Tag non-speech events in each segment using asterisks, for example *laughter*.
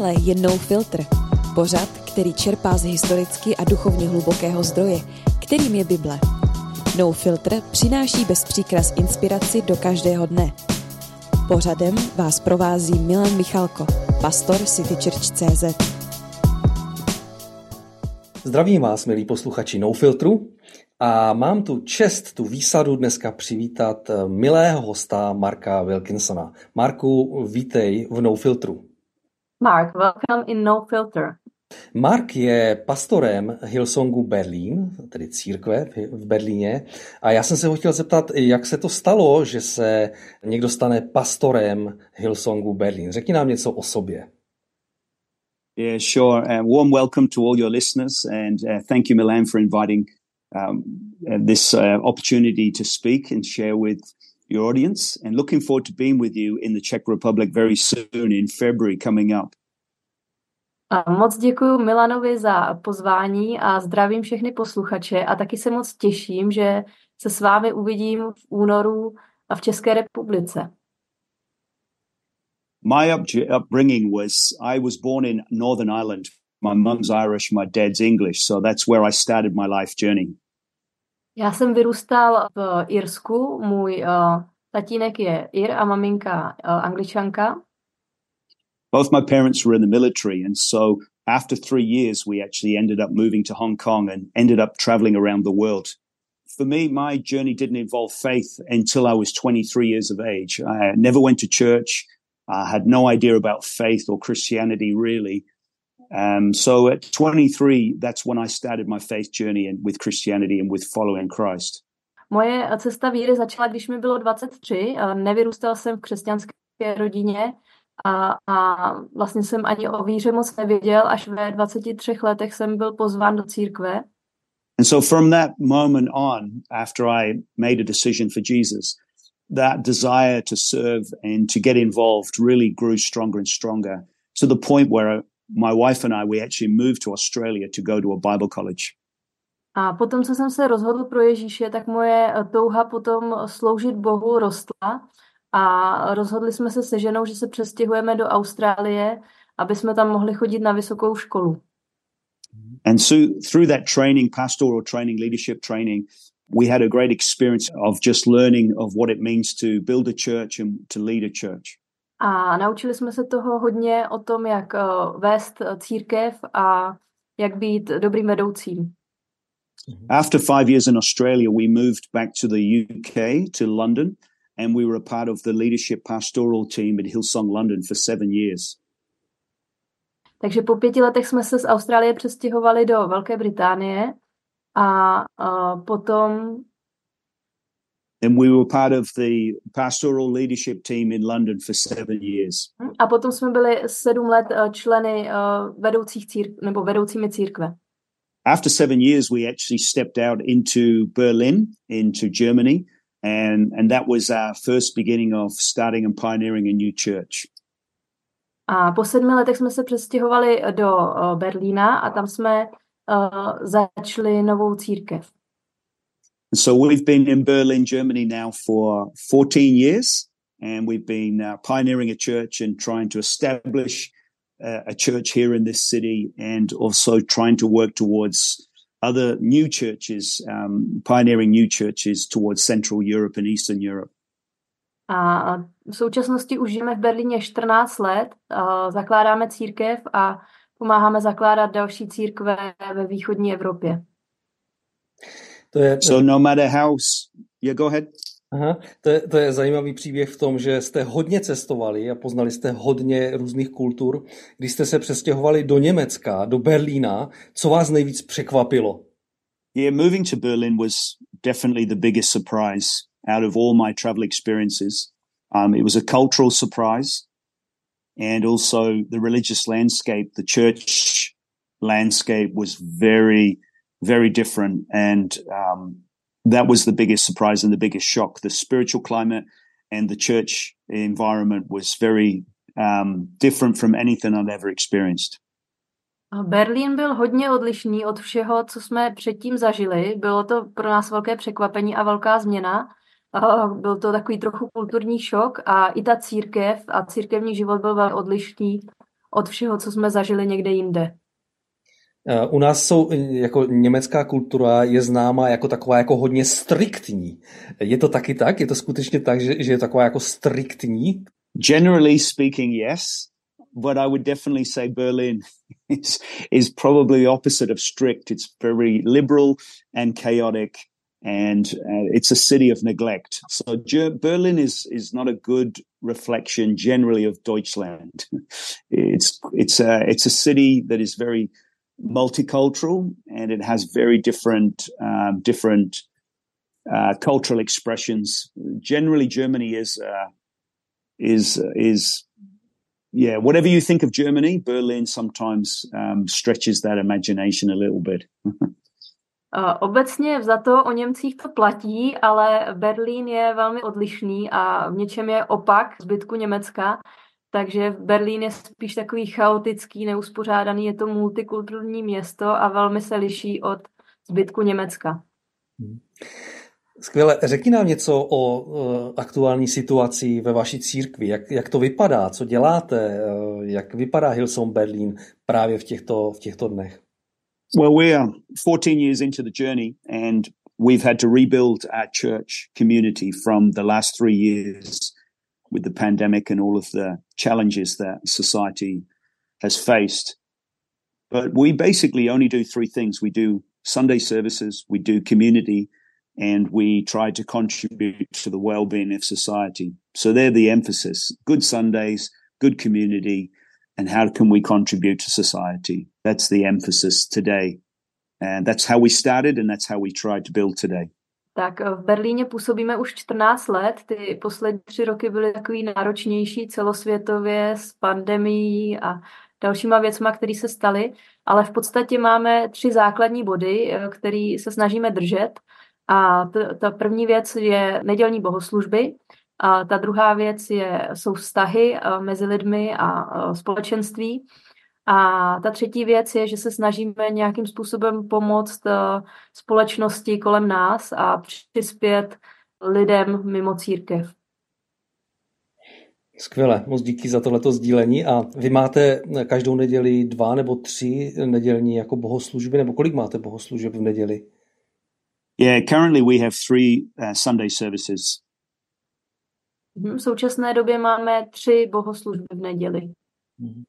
Tohle je No Filter, pořad, který čerpá z historicky a duchovně hlubokého zdroje, kterým je Bible. No Filter přináší bez příkras inspiraci do každého dne. Pořadem vás provází Milan Michalko, pastor City Church CZ. Zdravím vás, milí posluchači No Filtru. A mám tu čest, tu výsadu dneska přivítat milého hosta Marka Wilkinsona. Marku, vítej v No Filtru. Mark, welcome in No Filter. Mark je pastorem Hillsongu Berlín, tedy církve v Berlíně. A já jsem se ho chtěl zeptat, jak se to stalo, že se někdo stane pastorem Hillsongu Berlín. Řekni nám něco o sobě. Yeah, sure. Uh, warm welcome to all your listeners, and uh, thank you, Milan, for inviting um, this uh, opportunity to speak and share with your audience. And looking forward to being with you in the Czech Republic very soon in February coming up. Moc děkuji Milanovi za pozvání a zdravím všechny posluchače a taky se moc těším, že se s vámi uvidím v únoru a v České republice. My upbringing was I was born in Northern Ireland. My mum's Irish, my dad's English, so that's where I started my life journey. Já jsem vyrůstal v Irsku, můj uh, tatínek je Ir a maminka uh, angličanka. Both my parents were in the military, and so after three years, we actually ended up moving to Hong Kong and ended up traveling around the world. For me, my journey didn't involve faith until I was 23 years of age. I never went to church. I had no idea about faith or Christianity really. Um, so at 23, that's when I started my faith journey and with Christianity and with following Christ. Moje cesta víry začala, když mi bylo 23. Nevyrůstal jsem v křesťanské rodině a, a vlastně jsem ani o víře moc nevěděl. Až ve 23 letech jsem byl pozván do církve. And so from that moment on, after I made a decision for Jesus, that desire to serve and to get involved really grew stronger and stronger to the point where my wife and I, we actually moved to Australia to go to a Bible college. A potom, co jsem se rozhodl pro Ježíše, tak moje eh, touha potom sloužit Bohu rostla a rozhodli jsme se se ženou, že se přestěhujeme do Austrálie, aby jsme tam mohli chodit na vysokou školu. And so through that training, pastoral training, leadership training, we had a great experience of just learning of what it means to build a church and to lead a church. A naučili jsme se toho hodně o tom, jak uh, vést církev a jak být dobrým vedoucím. After five years in Australia, we moved back to the UK, to London, and we were a part of the leadership pastoral team at Hillsong London for seven years. Takže po pěti letech jsme se z Austrálie přestěhovali do Velké Británie a uh, potom A potom jsme byli sedm let členy uh, vedoucích círk nebo vedoucími církve. After seven years, we actually stepped out into Berlin, into Germany, and and that was our first beginning of starting and pioneering a new church. A po sedmi letech jsme se přestěhovali do uh, Berlína a tam jsme uh, začali novou církev. So we've been in Berlin, Germany now for 14 years, and we've been uh, pioneering a church and trying to establish uh, a church here in this city, and also trying to work towards other new churches, um, pioneering new churches towards Central Europe and Eastern Europe. A v současnosti už žijeme v Berlíně 14 let, zakládáme církev a pomáháme zakládat další církve ve východní Evropě. To je, so no matter how... Yeah, go ahead. Aha, to, je, to je zajímavý příběh v tom, že jste hodně cestovali a poznali jste hodně různých kultur. Když jste se přestěhovali do Německa, do Berlína, co vás nejvíc překvapilo? Yeah, moving to Berlin was definitely the biggest surprise out of all my travel experiences. Um, it was a cultural surprise and also the religious landscape, the church landscape was very very different. And um, that was the biggest surprise and the biggest shock. The spiritual climate and the church environment was very um, different from anything I'd ever experienced. Berlín byl hodně odlišný od všeho, co jsme předtím zažili. Bylo to pro nás velké překvapení a velká změna. Byl to takový trochu kulturní šok a i ta církev a církevní život byl velmi odlišný od všeho, co jsme zažili někde jinde. U nás jsou, jako německá kultura je známá jako taková jako hodně striktní. Je to taky tak? Je to skutečně tak, že, že je taková jako striktní? Generally speaking, yes. But I would definitely say Berlin *laughs* is, is probably the opposite of strict. It's very liberal and chaotic and uh, it's a city of neglect. So Ger- Berlin is is not a good reflection generally of Deutschland. *laughs* it's it's a it's a city that is very multicultural and it has very different um, different uh, cultural expressions. Generally, Germany is uh, is is yeah. Whatever you think of Germany, Berlin sometimes um, stretches that imagination a little bit. *laughs* Obecně za to o Němcích to platí, ale Berlín je velmi odlišný a v něčem je opak zbytku Německa. Takže Berlín je spíš takový chaotický, neuspořádaný, je to multikulturní město a velmi se liší od zbytku Německa. Hmm. Skvěle. Řekni nám něco o aktuální situaci ve vaší církvi. Jak, jak to vypadá? Co děláte? Uh, jak vypadá Hillsong Berlin právě v těchto, v těchto dnech? Well, we are 14 years into the journey and we've had to rebuild our church community from the last three years with the pandemic and all of the challenges that society has faced. But we basically only do three things. We do Sunday services, we do community, and we try to contribute to the well-being of society. So they're the emphasis. Good Sundays, good community, and how can we contribute to society? That's the emphasis today. And that's how we started and that's how we try to build today. Tak v Berlíně působíme už 14 let. Ty poslední tři roky byly takový náročnější celosvětově s pandemií a dalšíma věcma, které se staly, ale v podstatě máme tři základní body, eh, které se snažíme držet. A ta první věc je nedělní bohoslužby, a ta druhá věc je, jsou vztahy eh, mezi lidmi a eh, společenství. A ta třetí věc je, že se snažíme nějakým způsobem pomoct eh, společnosti kolem nás a přispět lidem mimo církev. Skvěle, moc díky za tohleto sdílení. A vy máte každou neděli dva nebo tři nedělní jako bohoslužby, nebo kolik máte bohoslužeb v neděli? Yeah, currently we have three uh, Sunday services. Mhm, v současné době máme tři bohoslužby v neděli. Mm-hmm.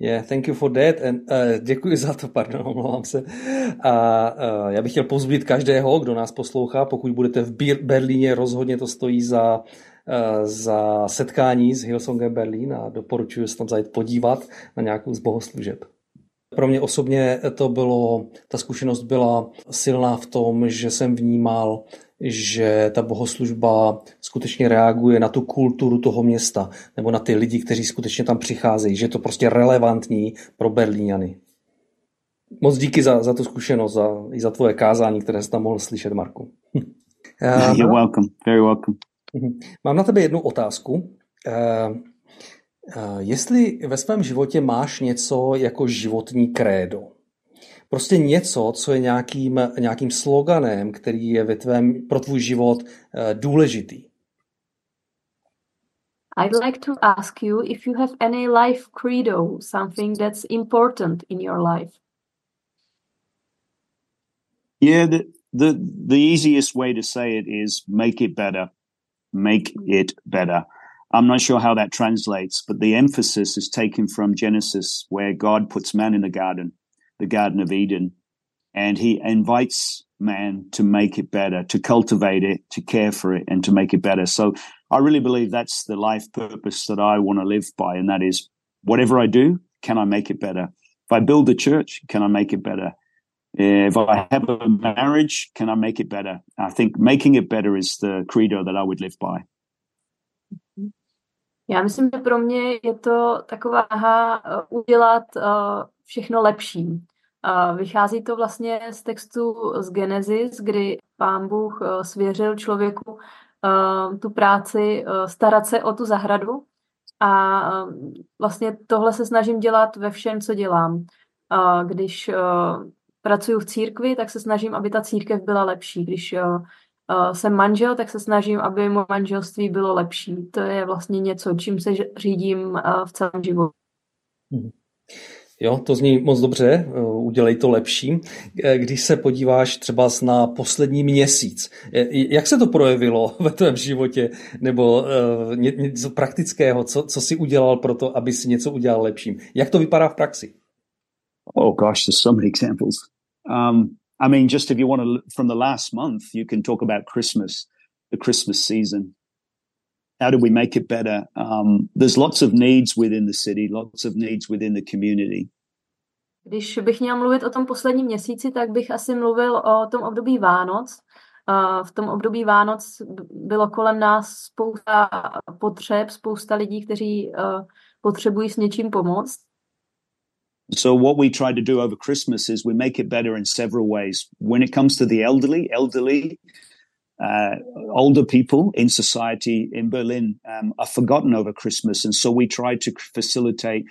Yeah, thank you for that. And, uh, děkuji za to, pardon, *laughs* omlouvám se. A uh, já bych chtěl pozbudit každého, kdo nás poslouchá, pokud budete v Berlíně, rozhodně to stojí za, uh, za setkání s Hillsongem Berlín a doporučuji se tam zajít podívat na nějakou z bohoslužeb. Pro mě osobně to bylo, ta zkušenost byla silná v tom, že jsem vnímal že ta bohoslužba skutečně reaguje na tu kulturu toho města nebo na ty lidi, kteří skutečně tam přicházejí, že je to prostě relevantní pro Berlíňany. Moc díky za, za tu zkušenost za, i za tvoje kázání, které jsi tam mohl slyšet, Marku. *laughs* You're welcome. Very welcome. Mhm. Mám na tebe jednu otázku. Uh, uh, jestli ve svém životě máš něco jako životní krédo, prostě něco, co je nějakým, nějakým sloganem, který je ve tvém, pro tvůj život uh, důležitý. I'd like to ask you if you have any life credo, something that's important in your life. Yeah, the, the, the easiest way to say it is make it better. Make it better. I'm not sure how that translates, but the emphasis is taken from Genesis, where God puts man in the garden the Garden of Eden. And he invites man to make it better, to cultivate it, to care for it, and to make it better. So I really believe that's the life purpose that I want to live by. And that is whatever I do, can I make it better? If I build a church, can I make it better? If I have a marriage, can I make it better? I think making it better is the credo that I would live by. Já myslím, že pro mě je to taková aha, udělat uh, všechno lepší. Uh, vychází to vlastně z textu z Genesis, kdy pán Bůh uh, svěřil člověku uh, tu práci uh, starat se o tu zahradu a uh, vlastně tohle se snažím dělat ve všem, co dělám. Uh, když uh, pracuji v církvi, tak se snažím, aby ta církev byla lepší. Když uh, uh, jsem manžel, tak se snažím, aby moje manželství bylo lepší. To je vlastně něco, čím se řídím uh, v celém životě. Mhm. Jo, to zní moc dobře, eh, udělej to lepším. Eh, když se podíváš třeba na poslední měsíc, jak se to projevilo *laughs* ve tvém životě, nebo něco praktického, co, co jsi udělal pro to, aby si něco udělal lepším? Jak to vypadá v praxi? Oh gosh, there's so many examples. Um, I mean, just if you want to, from the last month, you can talk about Christmas, the Christmas season. How do we make it better? Um, there's lots of needs within the city, lots of needs within the community. Když bych měl mluvit o tom posledním měsíci, tak bych asi mluvil o tom období Vánoc. V tom období Vánoc bylo kolem nás spousta potřeb, spousta lidí, kteří potřebují s něčím pomoct. So what we try to do over Christmas is we make it better in several ways. When it comes to the elderly, elderly, uh, older people in society in Berlin um, are forgotten over Christmas, and so we try to facilitate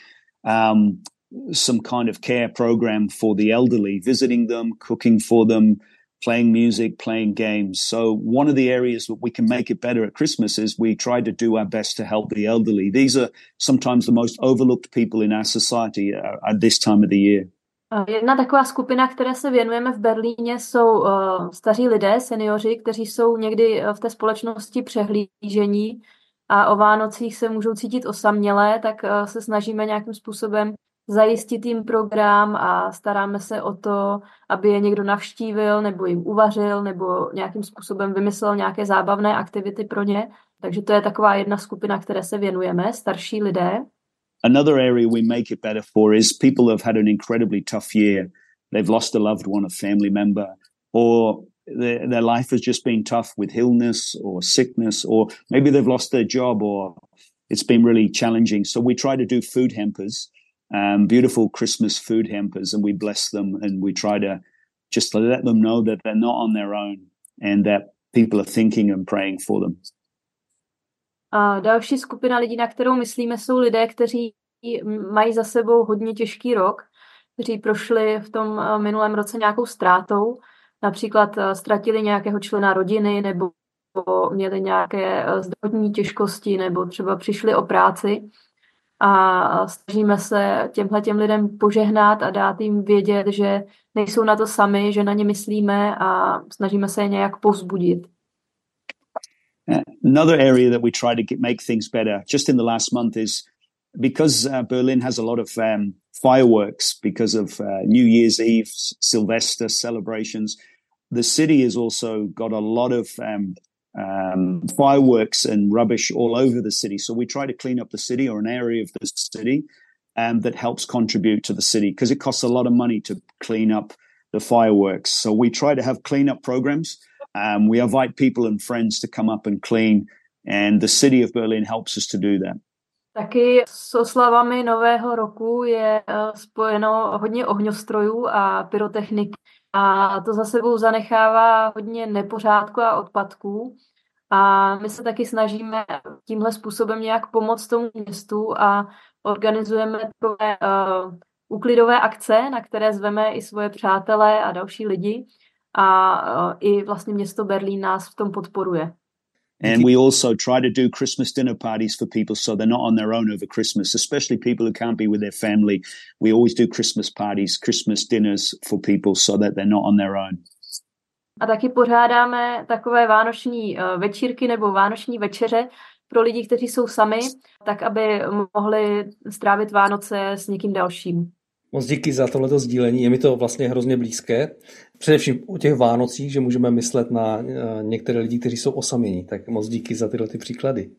um, some kind of care program for the elderly, visiting them, cooking for them, playing music, playing games. So one of the areas that we can make it better at Christmas is we try to do our best to help the elderly. These are sometimes the most overlooked people in our society uh, at this time of the year. Jedna taková skupina, které se věnujeme v Berlíně, jsou uh, staří lidé, seniori, kteří jsou někdy v té společnosti přehlížení a o Vánocích se můžou cítit osamělé, tak uh, se snažíme nějakým způsobem zajistit jim program a staráme se o to, aby je někdo navštívil nebo jim uvařil nebo nějakým způsobem vymyslel nějaké zábavné aktivity pro ně. Takže to je taková jedna skupina, které se věnujeme, starší lidé. Another area we make it better for is people have had an incredibly tough year. They've lost a loved one, a family member, or their, their life has just been tough with illness or sickness, or maybe they've lost their job or it's been really challenging. So we try to do food hampers um, beautiful Christmas food hampers, and we bless them and we try to just let them know that they're not on their own and that people are thinking and praying for them. A další skupina lidí, na kterou myslíme, jsou lidé, kteří mají za sebou hodně těžký rok, kteří prošli v tom eh, minulém roce nějakou ztrátou, například eh, ztratili nějakého člena rodiny nebo měli nějaké eh, zdravotní těžkosti nebo třeba přišli o práci a snažíme se těmhle těm lidem požehnat a dát jim vědět, že nejsou na to sami, že na ně myslíme a snažíme se je nějak povzbudit. Another area that we try to make things better just in the last month is because uh, Berlin has a lot of um, fireworks because of uh, New Year's Eve, Sylvester celebrations. The city has also got a lot of um, um, fireworks and rubbish all over the city. So we try to clean up the city or an area of the city um, that helps contribute to the city because it costs a lot of money to clean up the fireworks. So we try to have cleanup programs. Um, we invite people and friends to come up and clean, and the city of Berlin helps us to do that. Taky s oslavami Nového roku je uh, spojeno hodně ohňostrojů a pyrotechniky. A to za sebou zanechává hodně nepořádku a odpadků. A my se taky snažíme tímhle způsobem nějak pomoct tomu městu a organizujeme takové uh, uklidové akce, na které zveme i svoje přátelé a další lidi. A uh, i vlastně město Berlín nás v tom podporuje. And we also try to do Christmas dinner parties for people so they're not on their own over Christmas, especially people who can't be with their family. We always do Christmas parties, Christmas dinners for people so that they're not on their own. A taky pořádáme takové vánoční uh, večírky nebo vánoční večeře pro lidi, kteří jsou sami, tak aby mohli strávit Vánoce s někým dalším. Moc díky za tohleto sdílení, je mi to vlastně hrozně blízké. Především u těch Vánocích, že můžeme myslet na eh, některé lidi, kteří jsou osamění. Tak moc díky za tyhle ty příklady.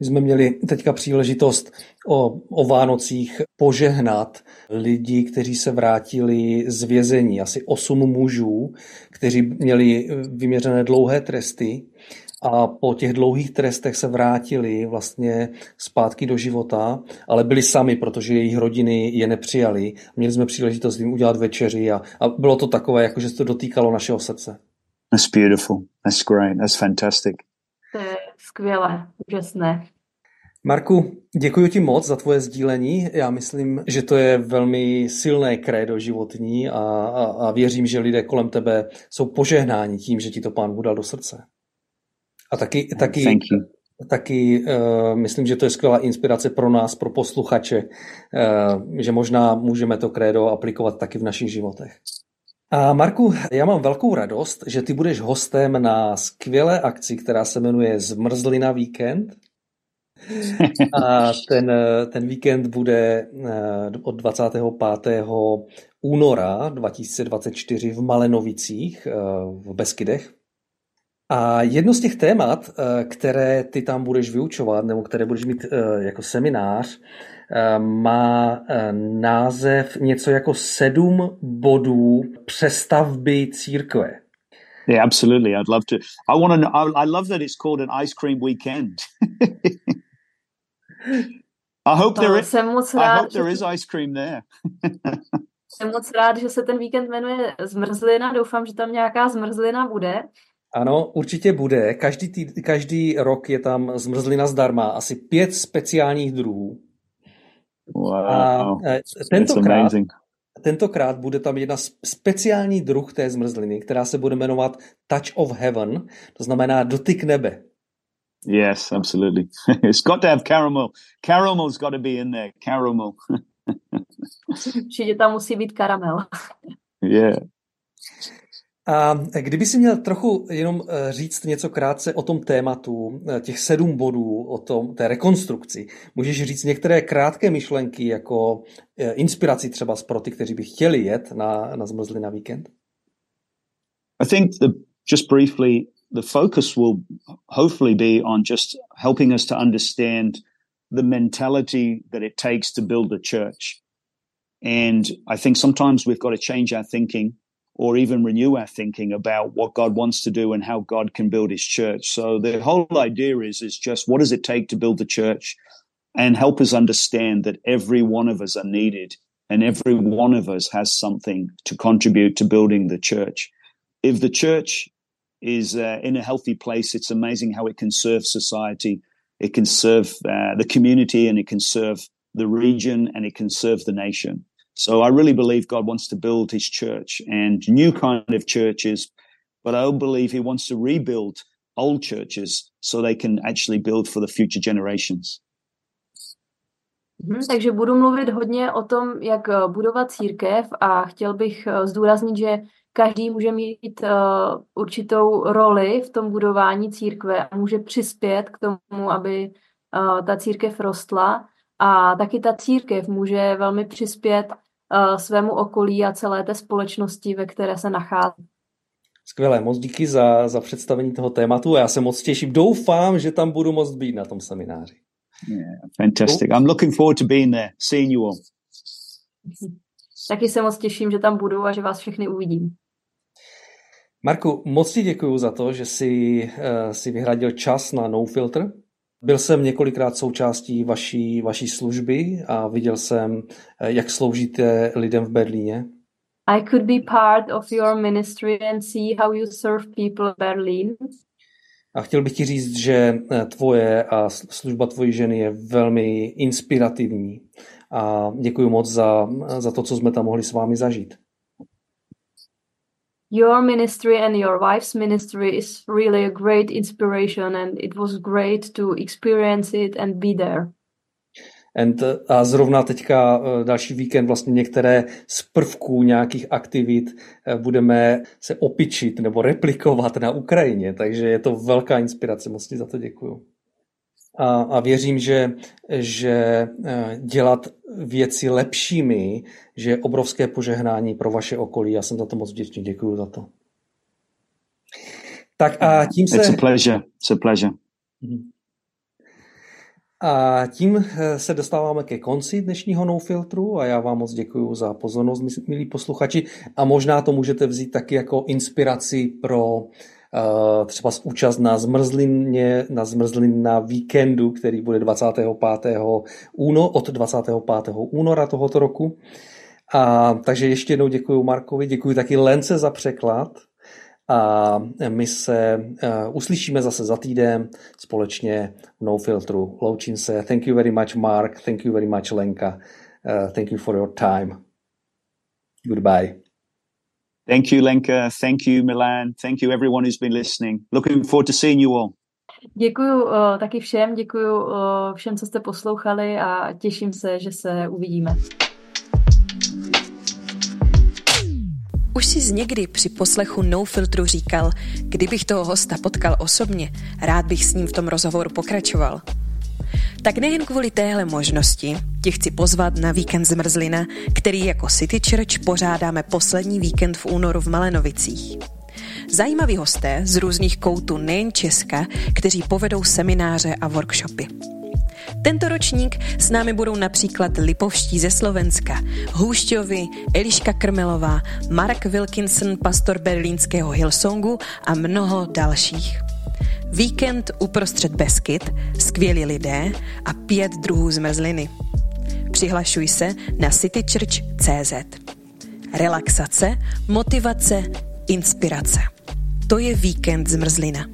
My jsme měli teďka příležitost o, o Vánocích požehnat lidi, kteří se vrátili z vězení. Asi osm mužů, kteří měli vyměřené dlouhé tresty a po těch dlouhých trestech se vrátili vlastně zpátky do života, ale byli sami, protože jejich rodiny je nepřijali. Měli jsme příležitost jim udělat večeři a, a bylo to takové, jako že se to dotýkalo našeho srdce. That's beautiful. That's great. That's fantastic. To je skvělé, úžasné. Marku, děkuji ti moc za tvoje sdílení. Já myslím, že to je velmi silné krédo životní a, a, a věřím, že lidé kolem tebe jsou požehnáni tím, že ti to pán budal do srdce. A taky, taky, taky uh, myslím, že to je skvělá inspirace pro nás, pro posluchače, uh, že možná můžeme to krédo aplikovat taky v našich životech. A Marku, já mám velkou radost, že ty budeš hostem na skvělé akci, která se jmenuje Zmrzlina víkend. A ten, ten víkend bude eh, od 25. února 2024 v Malenovicích v Beskydech. A jedno z těch témat, eh, které ty tam budeš vyučovat, nebo které budeš mít eh, jako seminář, eh, má název něco jako sedm bodů přestavby církve. Yeah, absolutely. I'd love to. I want to. I, I love that it's called an ice cream weekend. *laughs* I hope there is. Jsem moc rád, I hope there is ice cream there. jsem moc rád, že se ten víkend jmenuje Zmrzlina. Doufám, že tam nějaká zmrzlina bude. Ano, určitě bude. Každý, tý, každý rok je tam zmrzlina zdarma, asi pět speciálních druhů. Wow, a e, tentokrát, tentokrát bude tam jedna speciální druh té zmrzliny, která se bude jmenovat Touch of Heaven, to znamená dotyk nebe. Yes, absolutely. *laughs* It's got to have caramel. Caramel's got to be in there. Caramel. *laughs* Určitě tam musí být karamel. yeah. A kdyby si měl trochu jenom eh, říct něco krátce o tom tématu, eh, těch sedm bodů, o tom, té rekonstrukci, můžeš říct některé krátké myšlenky jako eh, inspiraci třeba pro ty, kteří by chtěli jet na, na zmrzli na víkend? I think the, just briefly, the focus will hopefully be on just helping us to understand the mentality that it takes to build a church. And I think sometimes we've got to change our thinking or even renew our thinking about what God wants to do and how God can build his church. So the whole idea is, is just what does it take to build the church and help us understand that every one of us are needed and every one of us has something to contribute to building the church. If the church is uh, in a healthy place, it's amazing how it can serve society. It can serve uh, the community and it can serve the region and it can serve the nation. So I really believe God wants to build his church and new kind of churches, but I believe he wants to rebuild old churches so they can actually build for the future generations. Hmm, takže budu mluvit hodně o tom, jak eh, budovat církev a chtěl bych eh, zdůraznit, že každý může mít uh, určitou roli v tom budování církve a může přispět k tomu, aby uh, ta církev rostla. A taky ta církev může velmi přispět svému okolí a celé té společnosti, ve které se nachází. Skvělé, moc díky za, za představení toho tématu. Já se moc těším. Doufám, že tam budu moct být na tom semináři. Yeah, fantastic. I'm looking forward to being there, seeing you all. Taky se moc těším, že tam budu a že vás všechny uvidím. Marku, moc ti děkuji za to, že jsi, uh, si vyhradil čas na No Filter. Byl jsem několikrát součástí vaší, vaší služby a viděl jsem, eh, jak sloužíte lidem v Berlíně. I could be part of your ministry and see how you serve people in Berlin. A chtěl bych ti říct, že eh, tvoje a služba tvojí ženy je velmi inspirativní. A děkuji moc za, za to, co jsme tam mohli s vámi zažít. Your ministry and your wife's ministry is really a great inspiration and it was great to experience it and be there. And, a zrovna teďka e, další víkend vlastně některé z prvků nějakých aktivit e, budeme se opičit nebo replikovat na Ukrajině, takže je to velká inspirace, moc ti za to děkuju. A, a věřím, že, že e, dělat věci lepšími, že je obrovské požehnání pro vaše okolí. Já jsem za to moc vděčný. Děkuji za to. Tak a tím se... It's a pleasure. It's a pleasure. Mhm. A tím eh, se dostáváme ke konci dnešního No Filtru a já vám moc děkuji za pozornost, milí posluchači. A možná to můžete vzít taky jako inspiraci pro Eh, třeba s účast na zmrzlině, na zmrzlin na víkendu, který bude 25. Úno, od 25. února tohoto roku. A, takže ještě jednou děkuji Markovi, děkuji taky Lence za překlad a my se uh, uslyšíme zase za týden společně v No Filtru. Loučím se. Thank you very much, Mark. Thank you very much, Lenka. Uh, thank you for your time. Goodbye. Thank you, Lenka. Thank you, Milan. Thank you, everyone who's been listening. Looking forward to seeing you all. Děkuju uh, taky všem, děkuju uh, všem, co jste poslouchali a těším se, že se uvidíme. Už jsi někdy při poslechu No Filtru říkal, kdybych toho hosta potkal osobně, rád bych s ním v tom rozhovoru pokračoval. Tak nejen kvůli téhle možnosti tě chci pozvat na víkend Zmrzlina, který jako City Church pořádáme poslední víkend v únoru v Malenovicích. Zajímaví hosté z různých koutů nejen Česka, kteří povedou semináře a workshopy. Tento ročník s námi budou například Lipovští ze Slovenska, Hůšťovi, Eliška Krmelová, Mark Wilkinson, pastor berlínského Hillsongu a mnoho dalších. Víkend uprostřed Beskyt, skvělí lidé a pět druhů zmrzliny. Přihlašuj se na citychurch.cz. Relaxace, motivace, inspirace. To je víkend zmrzlina.